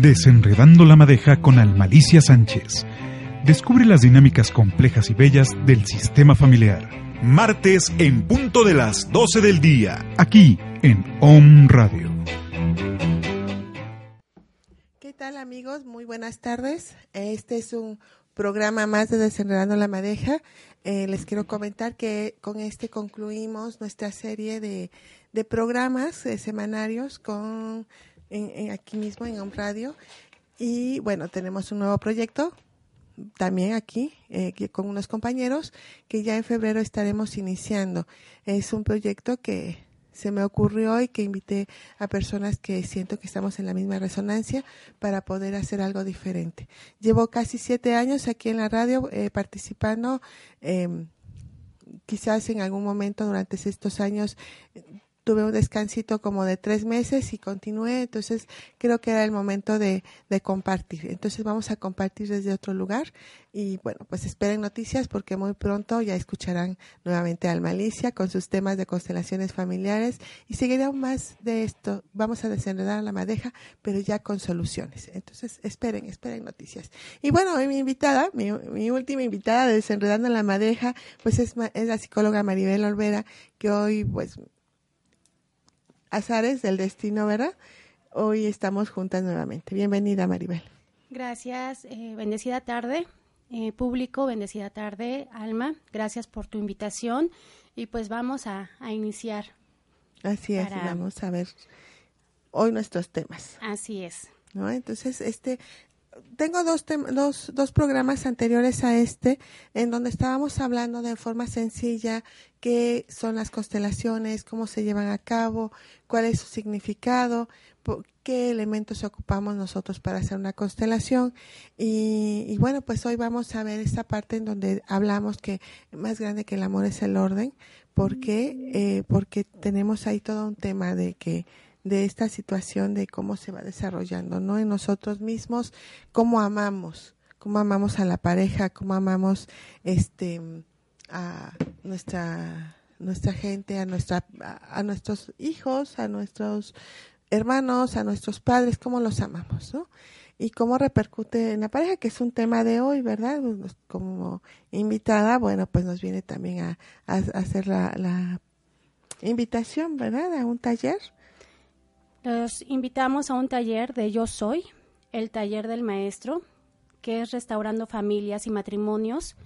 Desenredando la madeja con Almalicia Sánchez. Descubre las dinámicas complejas y bellas del sistema familiar. Martes en punto de las 12 del día, aquí en Om Radio. ¿Qué tal amigos? Muy buenas tardes. Este es un programa más de Desenredando la Madeja. Eh, les quiero comentar que con este concluimos nuestra serie de, programas eh, semanarios con en, aquí mismo en un radio. Y bueno, tenemos un nuevo proyecto también aquí eh, con unos compañeros que ya en febrero estaremos iniciando. Es un proyecto que se me ocurrió y que invité a personas que siento que estamos en la misma resonancia para poder hacer algo diferente. Llevo casi siete años aquí en la radio eh, participando. Eh, quizás en algún momento durante estos años tuve un descansito como de tres meses y continué, entonces creo que era el momento de, compartir. Entonces vamos a compartir desde otro lugar y bueno, pues esperen noticias porque muy pronto ya escucharán nuevamente a Almalicia con sus temas de constelaciones familiares y seguirá más de esto. Vamos a desenredar la madeja, pero ya con soluciones. Entonces esperen, esperen noticias. Y bueno, mi invitada, mi, mi última invitada de Desenredando la Madeja, pues es, es la psicóloga Maribel Olvera, que hoy pues azares del destino, ¿verdad? Hoy estamos juntas nuevamente. Bienvenida, Maribel. Gracias, eh, bendecida tarde, eh, público, bendecida tarde, Alma. Gracias por tu invitación y pues vamos a, iniciar. Así es, vamos a ver hoy nuestros temas. Así es. ¿No? Entonces, este, tengo dos, dos, dos programas anteriores a este en donde estábamos hablando de forma sencilla qué son las constelaciones, cómo se llevan a cabo, cuál es su significado, qué elementos ocupamos nosotros para hacer una constelación. Y, bueno, pues hoy vamos a ver esta parte en donde hablamos que más grande que el amor es el orden. ¿Por qué? Eh, porque tenemos ahí todo un tema de que de esta situación de cómo se va desarrollando, ¿no? En nosotros mismos, cómo amamos, cómo amamos a la pareja, cómo amamos este a nuestra nuestra gente, a nuestra a, nuestros hijos, a nuestros hermanos, a nuestros padres, cómo los amamos, ¿no? Y cómo repercute en la pareja, que es un tema de hoy, ¿verdad? Pues, como invitada, bueno, pues nos viene también a, a hacer la, la invitación, ¿verdad? A un taller los invitamos a un taller de Yo Soy, el taller del maestro, que es restaurando familias y matrimonios.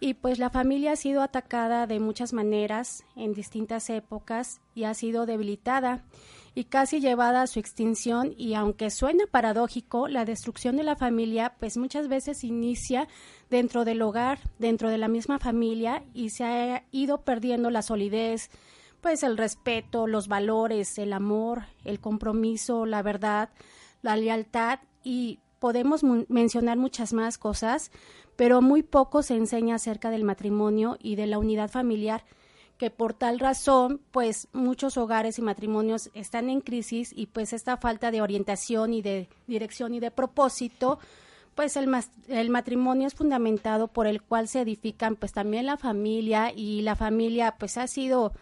Y pues la familia ha sido atacada de muchas maneras en distintas épocas y ha sido debilitada y casi llevada a su extinción y aunque suena paradójico, la destrucción de la familia pues muchas veces inicia dentro del hogar, dentro de la misma familia y se ha ido perdiendo la solidez, pues el respeto, los valores, el amor, el compromiso, la verdad, la lealtad y podemos mencionar muchas más cosas, pero muy poco se enseña acerca del matrimonio y de la unidad familiar, que por tal razón, pues muchos hogares y matrimonios están en crisis y pues esta falta de orientación y de dirección y de propósito, pues el, el matrimonio es fundamentado por el cual se edifican pues también la familia y la familia pues ha sido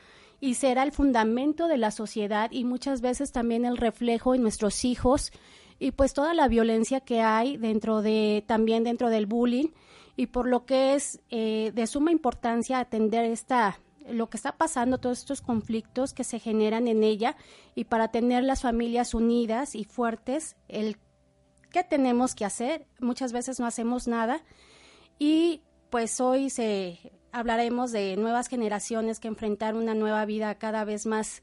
y será el fundamento de la sociedad y muchas veces también el reflejo en nuestros hijos y pues toda la violencia que hay dentro de también dentro del bullying. Y por lo que es eh, de suma importancia atender esta lo que está pasando, todos estos conflictos que se generan en ella y para tener las familias unidas y fuertes, el qué tenemos que hacer, muchas veces no hacemos nada y pues hoy se hablaremos de nuevas generaciones que enfrentan una nueva vida cada vez más,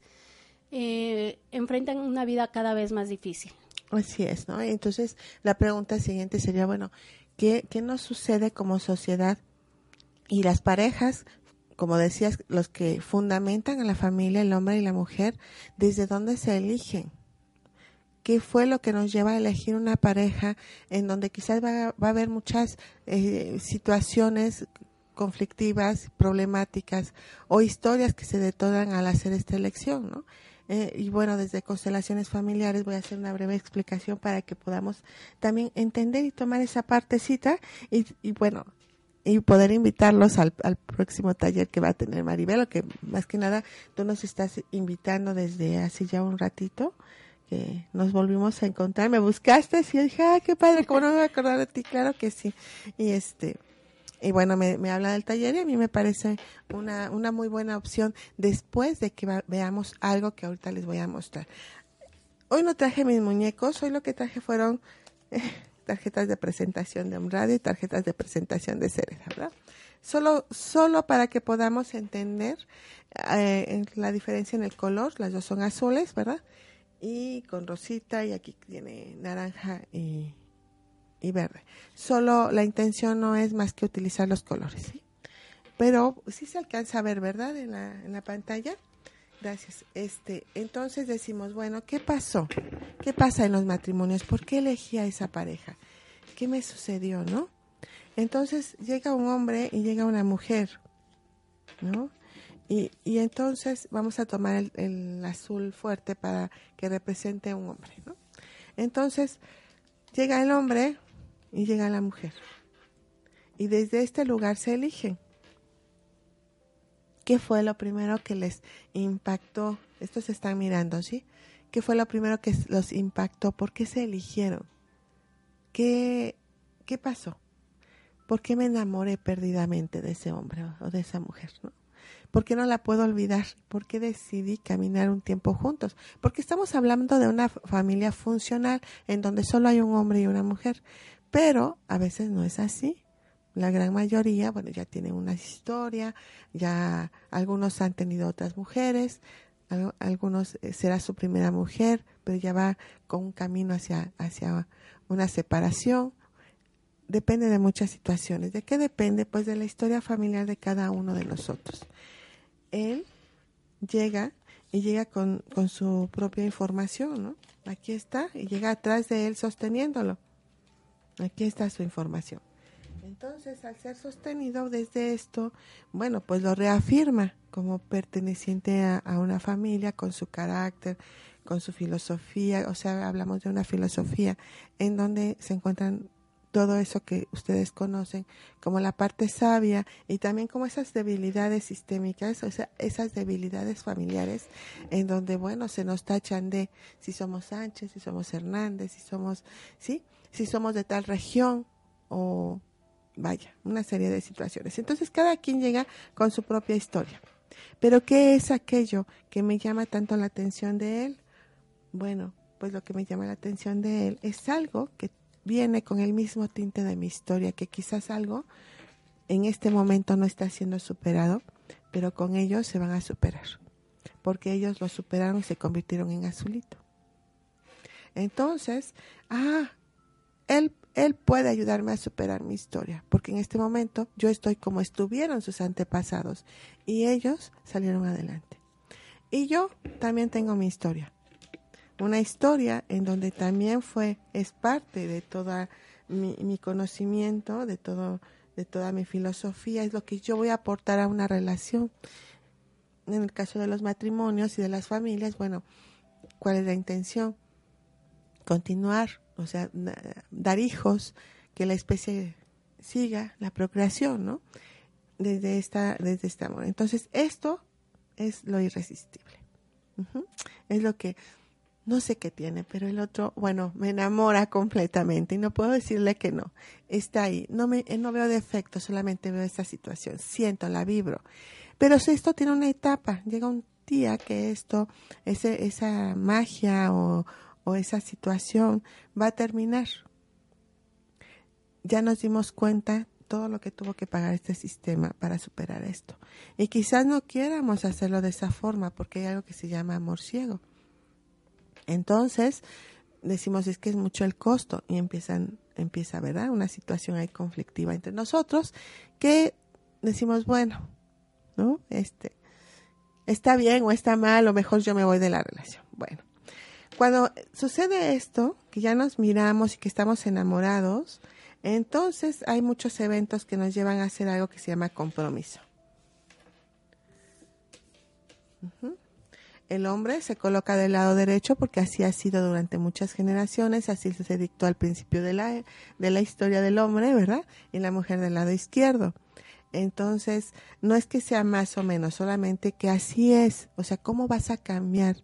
eh, enfrentan una vida cada vez más difícil. Así es, ¿no? Entonces, la pregunta siguiente sería, bueno, ¿qué, qué nos sucede como sociedad? Y las parejas, como decías, los que fundamentan a la familia, el hombre y la mujer, ¿desde dónde se eligen? ¿Qué fue lo que nos lleva a elegir una pareja en donde quizás va, va a haber muchas eh, situaciones conflictivas, problemáticas o historias que se detonan al hacer esta elección, ¿no? Eh, y bueno, desde constelaciones familiares voy a hacer una breve explicación para que podamos también entender y tomar esa partecita y, y bueno, y poder invitarlos al, al, próximo taller que va a tener Maribel, que más que nada tú nos estás invitando desde hace ya un ratito, que nos volvimos a encontrar, me buscaste y dije, ah, qué padre, como no me voy a acordar de ti, claro que sí. Y este, y bueno, me, habla del taller y a mí me parece una, una muy buena opción después de que veamos algo que ahorita les voy a mostrar. Hoy no traje mis muñecos, hoy lo que traje fueron tarjetas de presentación de un y tarjetas de presentación de Cereza, ¿verdad? Solo, solo para que podamos entender eh, la diferencia en el color, las dos son azules, ¿verdad? Y con rosita y aquí tiene naranja y, y verde. Solo la intención no es más que utilizar los colores, ¿sí? Pero sí se alcanza a ver, ¿verdad? En la, en la pantalla. Gracias. Este, entonces decimos, bueno, ¿qué pasó? ¿Qué pasa en los matrimonios? ¿Por qué elegí a esa pareja? ¿Qué me sucedió, no? Entonces llega un hombre y llega una mujer, ¿no? Y, y entonces vamos a tomar el, el azul fuerte para que represente un hombre, ¿no? Entonces llega el hombre, y llega la mujer. Y desde este lugar se eligen. ¿Qué fue lo primero que les impactó? Estos están mirando, ¿sí? ¿Qué fue lo primero que los impactó? ¿Por qué se eligieron? ¿Qué, qué pasó? ¿Por qué me enamoré perdidamente de ese hombre o de esa mujer? ¿no? ¿Por qué no la puedo olvidar? ¿Por qué decidí caminar un tiempo juntos? Porque estamos hablando de una familia funcional en donde solo hay un hombre y una mujer. Pero a veces no es así. La gran mayoría, bueno, ya tienen una historia, ya algunos han tenido otras mujeres, algunos eh, será su primera mujer, pero ya va con un camino hacia, hacia una separación. Depende de muchas situaciones. ¿De qué depende? Pues de la historia familiar de cada uno de nosotros. Él llega y llega con, con su propia información, ¿no? Aquí está, y llega atrás de él sosteniéndolo. Aquí está su información. Entonces, al ser sostenido desde esto, bueno, pues lo reafirma como perteneciente a, una familia con su carácter, con su filosofía, o sea, hablamos de una filosofía en donde se encuentran todo eso que ustedes conocen como la parte sabia y también como esas debilidades sistémicas, o sea, esas debilidades familiares en donde, bueno, se nos tachan de si somos Sánchez, si somos Hernández, si somos, ¿sí? Si somos de tal región o vaya, una serie de situaciones. Entonces cada quien llega con su propia historia. Pero ¿qué es aquello que me llama tanto la atención de él? Bueno, pues lo que me llama la atención de él es algo que viene con el mismo tinte de mi historia, que quizás algo en este momento no está siendo superado, pero con ellos se van a superar, porque ellos lo superaron y se convirtieron en azulito. Entonces, ah, él, puede ayudarme a superar mi historia, porque en este momento yo estoy como estuvieron sus antepasados y ellos salieron adelante. Y yo también tengo mi historia una historia en donde también fue, es parte de toda mi, mi, conocimiento, de todo, de toda mi filosofía, es lo que yo voy a aportar a una relación. En el caso de los matrimonios y de las familias, bueno, ¿cuál es la intención? Continuar, o sea, dar hijos, que la especie siga la procreación, ¿no? Desde esta, desde este amor. Entonces, esto es lo irresistible. Es lo que no sé qué tiene, pero el otro, bueno, me enamora completamente y no puedo decirle que no. Está ahí. No me no veo defecto, solamente veo esta situación. Siento, la vibro. Pero si esto tiene una etapa, llega un día que esto, ese, esa magia o, o esa situación va a terminar. Ya nos dimos cuenta todo lo que tuvo que pagar este sistema para superar esto. Y quizás no quieramos hacerlo de esa forma porque hay algo que se llama amor ciego entonces, decimos es que es mucho el costo y empiezan empieza, ¿verdad? Una situación ahí conflictiva entre nosotros que decimos, bueno, ¿no? Este está bien o está mal, o mejor yo me voy de la relación. Bueno, cuando sucede esto, que ya nos miramos y que estamos enamorados, entonces hay muchos eventos que nos llevan a hacer algo que se llama compromiso. El hombre se coloca del lado derecho porque así ha sido durante muchas generaciones, así se dictó al principio de la, de la historia del hombre, ¿verdad? Y la mujer del lado izquierdo. Entonces, no es que sea más o menos, solamente que así es. O sea, ¿cómo vas a cambiar?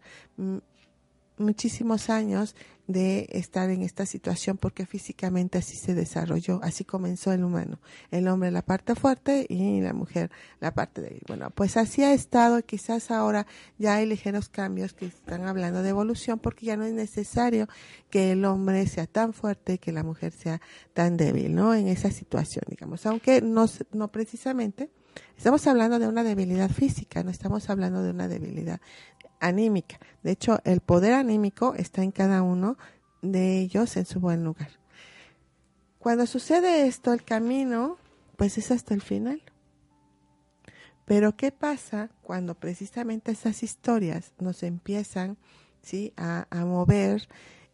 Muchísimos años de estar en esta situación porque físicamente así se desarrolló, así comenzó el humano. El hombre la parte fuerte y la mujer la parte débil. Bueno, pues así ha estado quizás ahora ya hay ligeros cambios que están hablando de evolución porque ya no es necesario que el hombre sea tan fuerte y que la mujer sea tan débil, ¿no? En esa situación, digamos, aunque no, no precisamente Estamos hablando de una debilidad física, no estamos hablando de una debilidad anímica. De hecho, el poder anímico está en cada uno de ellos en su buen lugar. Cuando sucede esto, el camino, pues es hasta el final. Pero ¿qué pasa cuando precisamente esas historias nos empiezan ¿sí? a, mover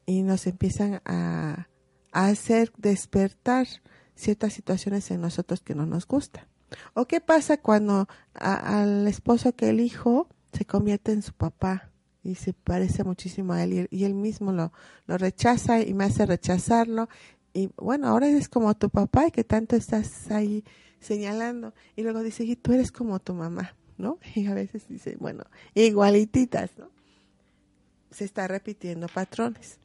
y nos empiezan a, hacer despertar ciertas situaciones en nosotros que no nos gustan? ¿O qué pasa cuando al esposo que elijo se convierte en su papá y se parece muchísimo a él y, él mismo lo, lo rechaza y me hace rechazarlo y bueno, ahora eres como tu papá y que tanto estás ahí señalando y luego dice, y tú eres como tu mamá, ¿no? Y a veces dice, bueno, igualititas, ¿no? Se está repitiendo patrones.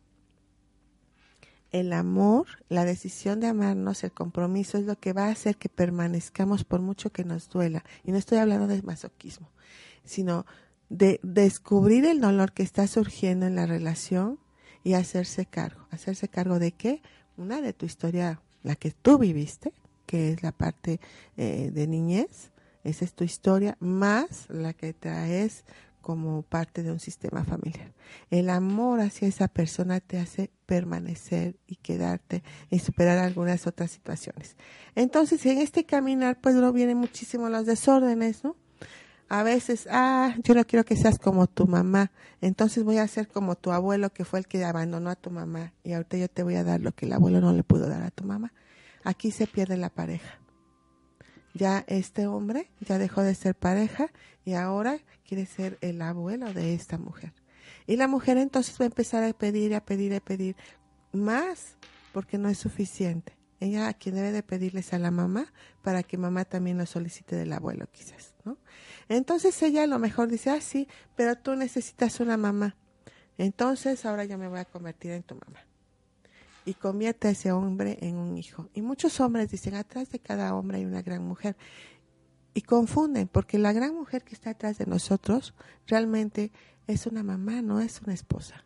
El amor, la decisión de amarnos, el compromiso es lo que va a hacer que permanezcamos por mucho que nos duela. Y no estoy hablando de masoquismo sino de descubrir el dolor que está surgiendo en la relación y hacerse cargo. ¿Hacerse cargo de qué? Una de tu historia, la que tú viviste, que es la parte eh, de niñez, esa es tu historia, más la que traes como parte de un sistema familiar. El amor hacia esa persona te hace permanecer y quedarte y superar algunas otras situaciones. Entonces, en este caminar, pues no vienen muchísimo los desórdenes, ¿no? A veces, ah, yo no quiero que seas como tu mamá, entonces voy a ser como tu abuelo que fue el que abandonó a tu mamá y ahorita yo te voy a dar lo que el abuelo no le pudo dar a tu mamá. Aquí se pierde la pareja. Ya este hombre ya dejó de ser pareja y ahora quiere ser el abuelo de esta mujer. Y la mujer entonces va a empezar a pedir, a pedir, a pedir más porque no es suficiente. Ella a quien debe de pedirles a la mamá para que mamá también lo solicite del abuelo quizás, Entonces ella a lo mejor dice, ah, sí, pero tú necesitas una mamá. Entonces ahora yo me voy a convertir en tu mamá. Y convierte a ese hombre en un hijo. Y muchos hombres dicen, atrás de cada hombre hay una gran mujer. Y confunden, porque la gran mujer que está atrás de nosotros realmente es una mamá, no es una esposa.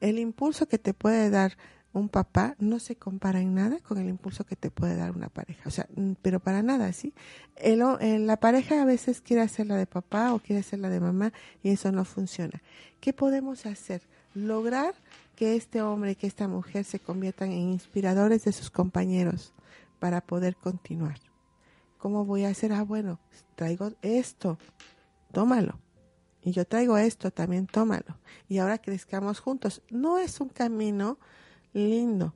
El impulso que te puede dar un papá no se compara en nada con el impulso que te puede dar una pareja. O sea, pero para nada, ¿sí? El, la pareja a veces quiere hacer la de papá o quiere hacer la de mamá y eso no funciona. ¿Qué podemos hacer? Lograr que este hombre que esta mujer se conviertan en inspiradores de sus compañeros para poder continuar. ¿Cómo voy a hacer? Ah, bueno, traigo esto, tómalo. Y yo traigo esto, también tómalo. Y ahora crezcamos juntos. No es un camino lindo.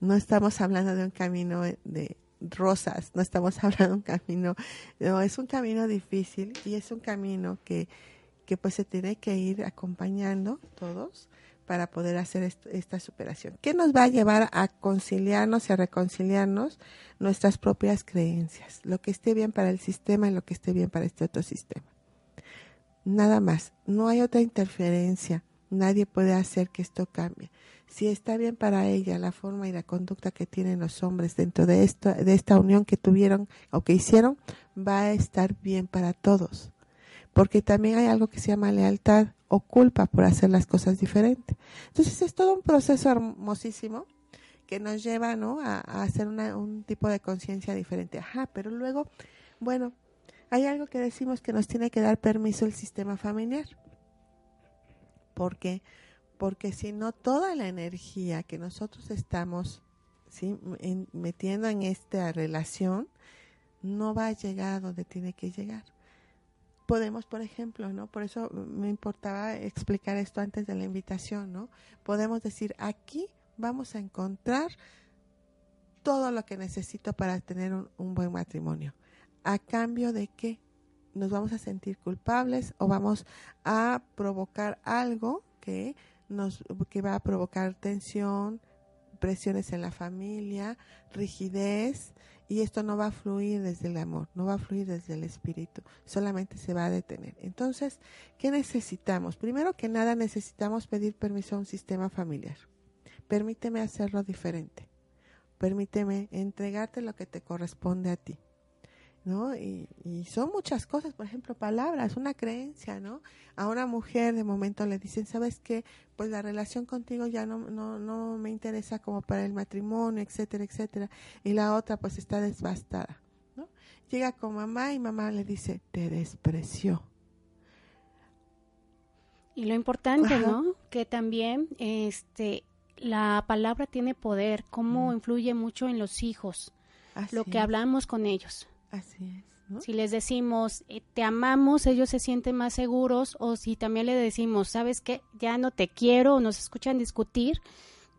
No estamos hablando de un camino de rosas, no estamos hablando de un camino, no, es un camino difícil y es un camino que, que pues se tiene que ir acompañando todos para poder hacer esta superación. ¿Qué nos va a llevar a conciliarnos y a reconciliarnos nuestras propias creencias? Lo que esté bien para el sistema y lo que esté bien para este otro sistema. Nada más, no hay otra interferencia, nadie puede hacer que esto cambie si está bien para ella la forma y la conducta que tienen los hombres dentro de esta, de esta unión que tuvieron o que hicieron, va a estar bien para todos. Porque también hay algo que se llama lealtad o culpa por hacer las cosas diferentes. Entonces es todo un proceso hermosísimo que nos lleva ¿no? a, a hacer una, un tipo de conciencia diferente. Ajá, pero luego, bueno, hay algo que decimos que nos tiene que dar permiso el sistema familiar. Porque porque si no toda la energía que nosotros estamos metiendo en esta relación no va a llegar a donde tiene que llegar. Podemos, por ejemplo, ¿no? Por eso me importaba explicar esto antes de la invitación, ¿no? Podemos decir, aquí vamos a encontrar todo lo que necesito para tener un buen matrimonio. ¿A cambio de qué? Nos vamos a sentir culpables o vamos a provocar algo que nos que va a provocar tensión, presiones en la familia, rigidez, y esto no va a fluir desde el amor, no va a fluir desde el espíritu, solamente se va a detener. Entonces, ¿qué necesitamos? Primero que nada necesitamos pedir permiso a un sistema familiar. Permíteme hacerlo diferente. Permíteme entregarte lo que te corresponde a ti. ¿No? Y, son muchas cosas, por ejemplo, palabras, una creencia, ¿no? A una mujer de momento le dicen, ¿sabes qué? Pues la relación contigo ya no, no, no me interesa como para el matrimonio, etcétera, etcétera. Y la otra pues está desbastada, ¿no? Llega con mamá y mamá le dice, te despreció. Y lo importante, ¿no? Que también, este, la palabra tiene poder, cómo influye mucho en los hijos, lo que hablamos con ellos. Así es. Si les decimos, eh, te amamos, ellos se sienten más seguros, o si también le decimos, sabes que ya no te quiero, o nos escuchan discutir,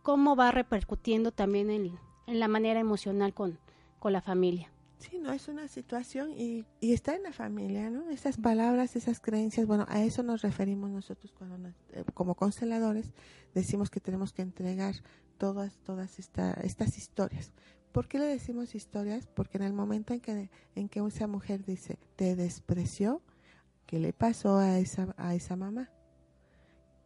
¿cómo va repercutiendo también en, en la manera emocional con, con la familia? Sí, no, es una situación y, y, está en la familia, ¿no? Esas palabras, esas creencias, bueno, a eso nos referimos nosotros cuando eh, como consteladores decimos que tenemos que entregar todas, todas esta, estas historias. ¿Por qué le decimos historias? Porque en el momento en que, en que esa mujer dice, te despreció, ¿qué le pasó a esa, a esa mamá?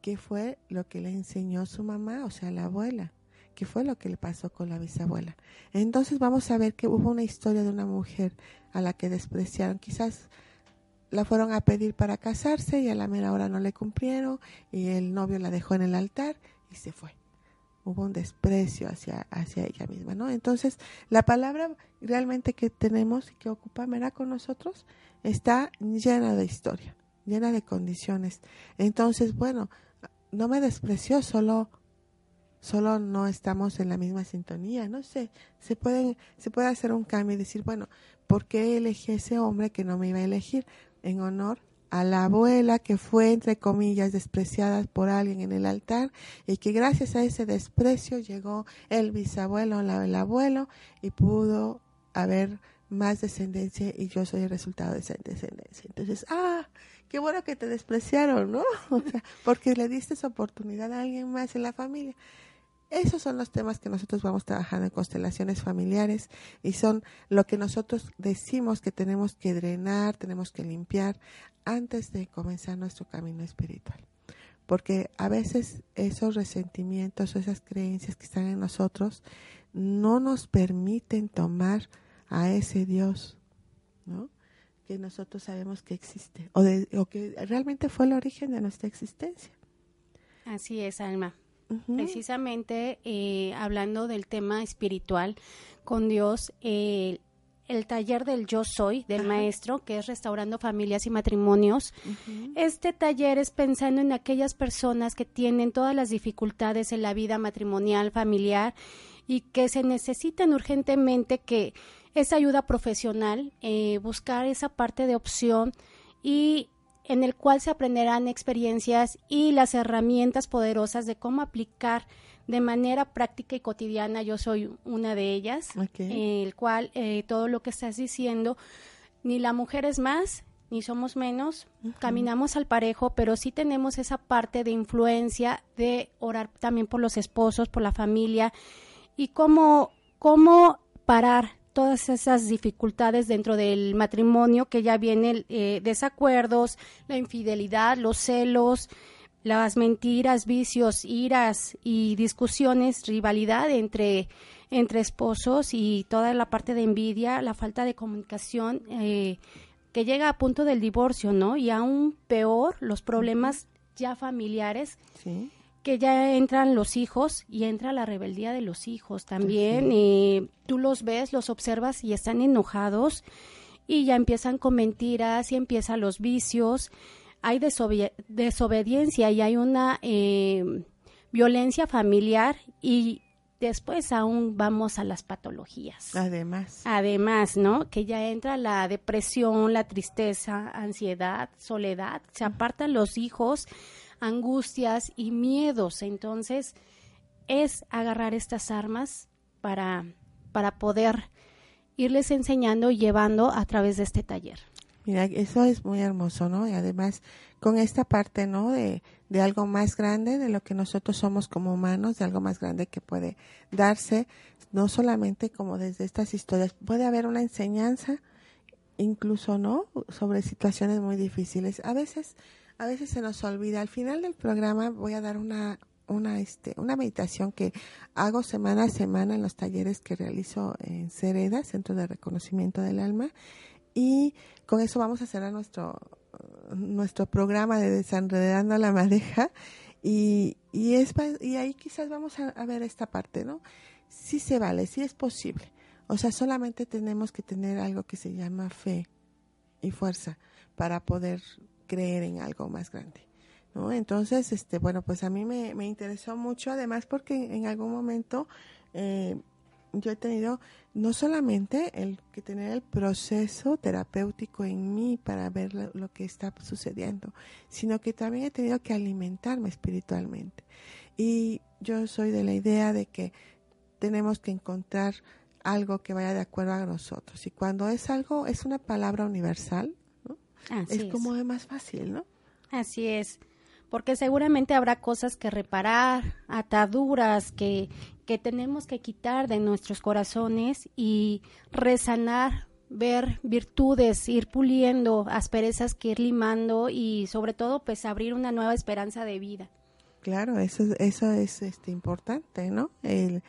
¿Qué fue lo que le enseñó su mamá, o sea, la abuela? ¿Qué fue lo que le pasó con la bisabuela? Entonces vamos a ver que hubo una historia de una mujer a la que despreciaron. Quizás la fueron a pedir para casarse y a la mera hora no le cumplieron y el novio la dejó en el altar y se fue hubo un desprecio hacia, hacia ella misma, ¿no? Entonces, la palabra realmente que tenemos y que ocupa con nosotros está llena de historia, llena de condiciones. Entonces, bueno, no me despreció, solo solo no estamos en la misma sintonía, no sé, se pueden se puede hacer un cambio y decir, bueno, ¿por qué elegí ese hombre que no me iba a elegir en honor a la abuela que fue, entre comillas, despreciada por alguien en el altar y que gracias a ese desprecio llegó el bisabuelo o el abuelo y pudo haber más descendencia y yo soy el resultado de esa descendencia. Entonces, ah, qué bueno que te despreciaron, ¿no? porque le diste esa oportunidad a alguien más en la familia. Esos son los temas que nosotros vamos trabajando en constelaciones familiares y son lo que nosotros decimos que tenemos que drenar, tenemos que limpiar antes de comenzar nuestro camino espiritual. Porque a veces esos resentimientos o esas creencias que están en nosotros no nos permiten tomar a ese Dios, ¿no? Que nosotros sabemos que existe o, o que realmente fue el origen de nuestra existencia. Así es, Alma precisamente eh, hablando del tema espiritual con Dios, el taller del Yo Soy del maestro, que es restaurando familias y matrimonios. Este taller es pensando en aquellas personas que tienen todas las dificultades en la vida matrimonial, familiar y que se necesitan urgentemente que esa ayuda profesional, eh, buscar esa parte de opción y en el cual se aprenderán experiencias y las herramientas poderosas de cómo aplicar de manera práctica y cotidiana. Yo soy una de ellas, el cual eh, todo lo que estás diciendo, ni la mujer es más, ni somos menos, caminamos al parejo, pero sí tenemos esa parte de influencia de orar también por los esposos, por la familia y cómo, cómo parar todas esas dificultades dentro del matrimonio, que ya vienen eh, desacuerdos, la infidelidad, los celos, las mentiras, vicios, iras y discusiones, rivalidad entre, entre esposos y toda la parte de envidia, la falta de comunicación eh, que llega a punto del divorcio, ¿no? Y aún peor, los problemas ya familiares. Sí que ya entran los hijos y entra la rebeldía de los hijos también. y tú los ves, los observas y están enojados y ya empiezan con mentiras y empiezan los vicios. Hay desobediencia y hay una eh, violencia familiar y después aún vamos a las patologías. Además. Además, ¿no? Que ya entra la depresión, la tristeza, ansiedad, soledad, se apartan los hijos, angustias y miedos. Entonces, es agarrar estas armas para, para poder irles enseñando y llevando a través de este taller. Mira, eso es muy hermoso, ¿no? Y además con esta parte, ¿no? De, de algo más grande, de lo que nosotros somos como humanos, de algo más grande que puede darse, no solamente como desde estas historias, puede haber una enseñanza, incluso, ¿no? Sobre situaciones muy difíciles. A veces, a veces se nos olvida. Al final del programa voy a dar una, una, este, una meditación que hago semana a semana en los talleres que realizo en CEREDA, Centro de Reconocimiento del Alma, y con eso vamos a cerrar nuestro, nuestro programa de Desenredando la Madeja. Y, y, es, y ahí quizás vamos a, ver esta parte, ¿no? Sí se vale, sí es posible. O sea, solamente tenemos que tener algo que se llama fe y fuerza para poder creer en algo más grande. ¿No? Entonces, este, bueno, pues a mí me, me interesó mucho, además porque en algún momento eh, yo he tenido no solamente el que tener el proceso terapéutico en mí para ver lo, lo, que está sucediendo, sino que también he tenido que alimentarme espiritualmente. Y yo soy de la idea de que tenemos que encontrar algo que vaya de acuerdo a nosotros. Y cuando es algo, es una palabra universal, ¿no? Así es como es más fácil, ¿no? Así es porque seguramente habrá cosas que reparar, ataduras que, que tenemos que quitar de nuestros corazones y resanar, ver virtudes, ir puliendo asperezas que ir limando y sobre todo pues abrir una nueva esperanza de vida. Claro, eso, eso es este, importante, ¿no? El,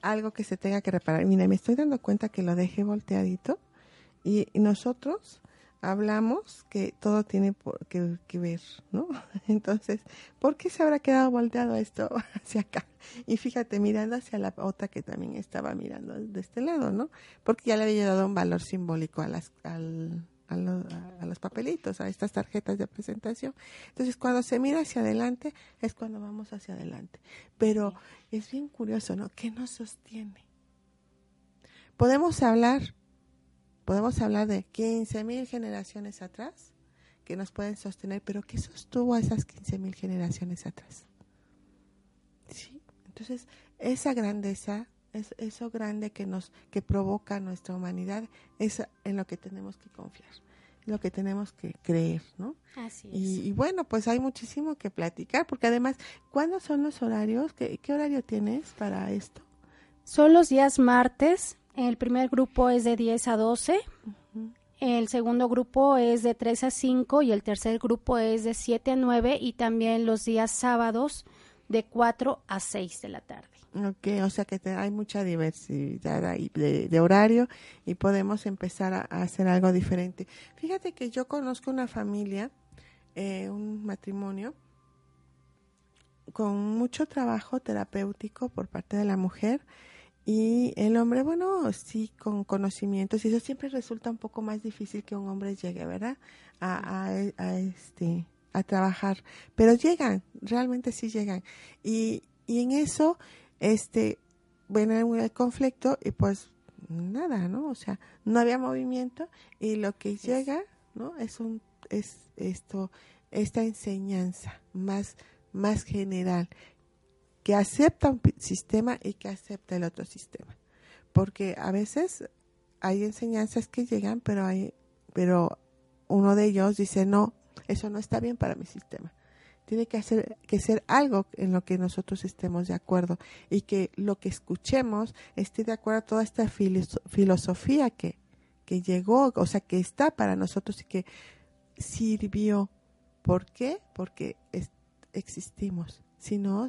algo que se tenga que reparar. Mira, me estoy dando cuenta que lo dejé volteadito y, y nosotros hablamos que todo tiene por, que, que, ver, ¿no? Entonces, ¿por qué se habrá quedado volteado esto hacia acá? Y fíjate, mirando hacia la otra que también estaba mirando de este lado, ¿no? Porque ya le había dado un valor simbólico a las, al, a, lo, a, los papelitos, a estas tarjetas de presentación. Entonces, cuando se mira hacia adelante, es cuando vamos hacia adelante. Pero es bien curioso, ¿no? ¿Qué nos sostiene? Podemos hablar podemos hablar de 15.000 generaciones atrás que nos pueden sostener, pero ¿qué sostuvo a esas 15.000 generaciones atrás? ¿Sí? Entonces, esa grandeza, es eso grande que nos que provoca nuestra humanidad, es en lo que tenemos que confiar, lo que tenemos que creer, ¿no? Así es. Y, y bueno, pues hay muchísimo que platicar, porque además, ¿cuándo son los horarios? ¿Qué, qué horario tienes para esto? Son los días martes el primer grupo es de 10 a 12. Uh -huh. El segundo grupo es de 3 a 5 y el tercer grupo es de 7 a 9 y también los días sábados de 4 a 6 de la tarde. Ok, o sea que te, hay mucha diversidad ahí de, de, horario y podemos empezar a, a, hacer algo diferente. Fíjate que yo conozco una familia, eh, un matrimonio, con mucho trabajo terapéutico por parte de la mujer y el hombre, bueno, sí, con conocimientos, y eso siempre resulta un poco más difícil que un hombre llegue, ¿verdad? A, a, a este, a trabajar. Pero llegan, realmente sí llegan. Y, y en eso, este, bueno, el conflicto, y pues nada, ¿no? O sea, no había movimiento, y lo que llega, ¿no? Es un, es esto, esta enseñanza más, más general que acepta un sistema y que acepta el otro sistema. Porque a veces hay enseñanzas que llegan, pero hay, pero uno de ellos dice, no, eso no está bien para mi sistema. Tiene que, hacer, que ser algo en lo que nosotros estemos de acuerdo y que lo que escuchemos esté de acuerdo a toda esta filosofía que, que llegó, o sea, que está para nosotros y que sirvió. ¿Por qué? Porque existimos. Si no,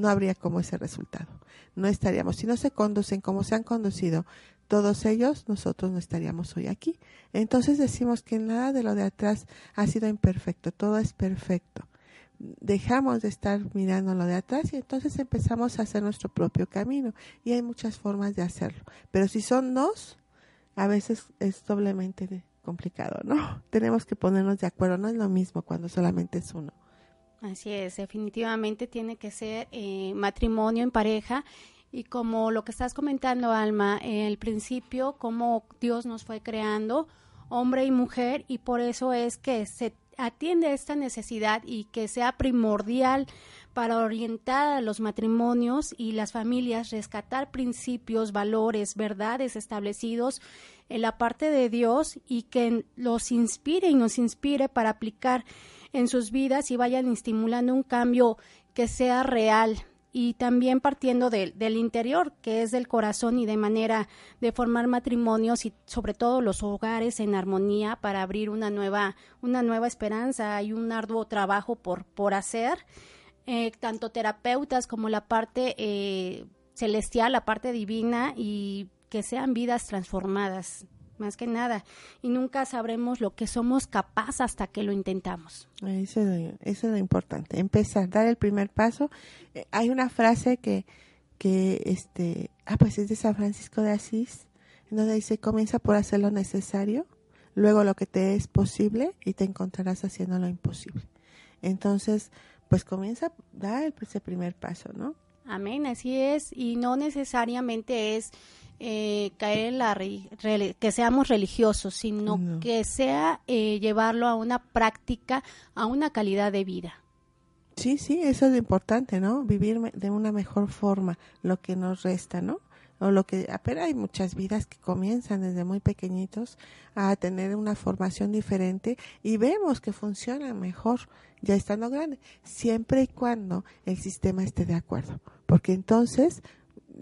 no habría como ese resultado. No estaríamos, si no se conducen como se han conducido todos ellos, nosotros no estaríamos hoy aquí. Entonces decimos que nada de lo de atrás ha sido imperfecto, todo es perfecto. Dejamos de estar mirando lo de atrás y entonces empezamos a hacer nuestro propio camino. Y hay muchas formas de hacerlo. Pero si son dos, a veces es doblemente complicado, ¿no? Tenemos que ponernos de acuerdo, no es lo mismo cuando solamente es uno. Así es, definitivamente tiene que ser eh, matrimonio en pareja. Y como lo que estás comentando, Alma, el principio, cómo Dios nos fue creando, hombre y mujer, y por eso es que se atiende esta necesidad y que sea primordial para orientar a los matrimonios y las familias, rescatar principios, valores, verdades establecidos en la parte de Dios y que los inspire y nos inspire para aplicar en sus vidas y vayan estimulando un cambio que sea real y también partiendo del interior, que es del corazón y de manera de formar matrimonios y sobre todo los hogares en armonía para abrir una nueva, una nueva esperanza. Hay un arduo trabajo por, por hacer, eh, tanto terapeutas como la parte eh, celestial, la parte divina y que sean vidas transformadas más que nada, y nunca sabremos lo que somos capaces hasta que lo intentamos. Eso es, lo, importante, empezar, dar el primer paso. Eh, hay una frase que, que este, ah, pues es de San Francisco de Asís, donde dice, comienza por hacer lo necesario, luego lo que te es posible y te encontrarás haciendo lo imposible. Entonces, pues comienza, da ese primer paso, ¿no? Amén, así es, y no necesariamente es eh, caer en la que seamos religiosos, sino que sea eh, llevarlo a una práctica, a una calidad de vida. Sí, sí, eso es lo importante, ¿no? Vivir de una mejor forma lo que nos resta, ¿no? O lo que, pero hay muchas vidas que comienzan desde muy pequeñitos a tener una formación diferente y vemos que funciona mejor ya estando grande, siempre y cuando el sistema esté de acuerdo, porque entonces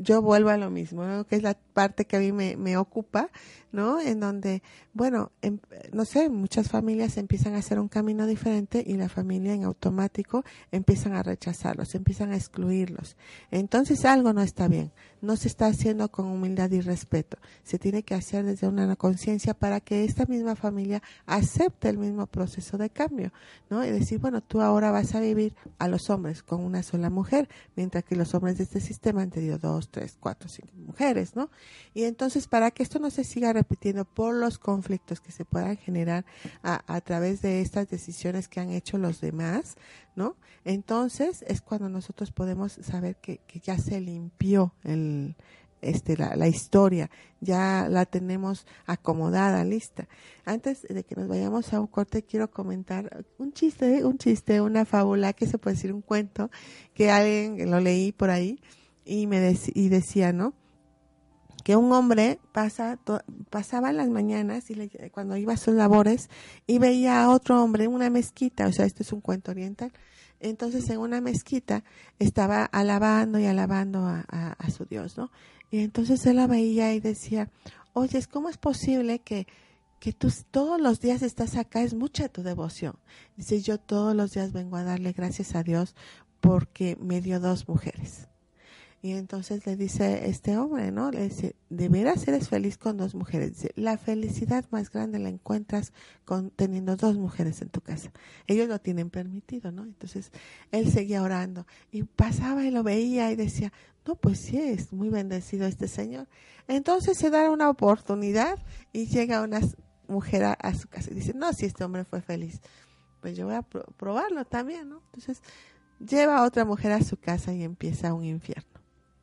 yo vuelvo a lo mismo, que es la parte que a mí me, me ocupa, ¿no? En donde, bueno, em, no sé, muchas familias empiezan a hacer un camino diferente y la familia en automático empiezan a rechazarlos, empiezan a excluirlos. Entonces algo no está bien, no se está haciendo con humildad y respeto, se tiene que hacer desde una conciencia para que esta misma familia acepte el mismo proceso de cambio, ¿no? Y decir, bueno, tú ahora vas a vivir a los hombres con una sola mujer, mientras que los hombres de este sistema han tenido dos, tres, cuatro, cinco mujeres, ¿no? Y entonces, para que esto no se siga repitiendo por los conflictos que se puedan generar a, a través de estas decisiones que han hecho los demás, ¿no? Entonces es cuando nosotros podemos saber que, que ya se limpió el, este, la, la, historia, ya la tenemos acomodada, lista. Antes de que nos vayamos a un corte, quiero comentar un chiste, un chiste, una fábula, que se puede decir un cuento, que alguien lo leí por ahí y me y decía, ¿no? que un hombre pasa pasaba las mañanas y cuando iba a sus labores y veía a otro hombre en una mezquita, o sea, esto es un cuento oriental. Entonces en una mezquita estaba alabando y alabando a, a, su Dios, ¿no? Y entonces él la veía y decía, oye, ¿cómo es posible que, que tú todos los días estás acá? Es mucha tu devoción. Dice, yo todos los días vengo a darle gracias a Dios porque me dio dos mujeres. Y entonces le dice este hombre, ¿no? Le dice, de veras eres feliz con dos mujeres. Dice, la felicidad más grande la encuentras con teniendo dos mujeres en tu casa. Ellos lo tienen permitido, ¿no? Entonces él seguía orando y pasaba y lo veía y decía, no, pues sí, es muy bendecido este señor. Entonces se da una oportunidad y llega una mujer a, su casa y dice, no, si este hombre fue feliz, pues yo voy a probarlo también, ¿no? Entonces lleva a otra mujer a su casa y empieza un infierno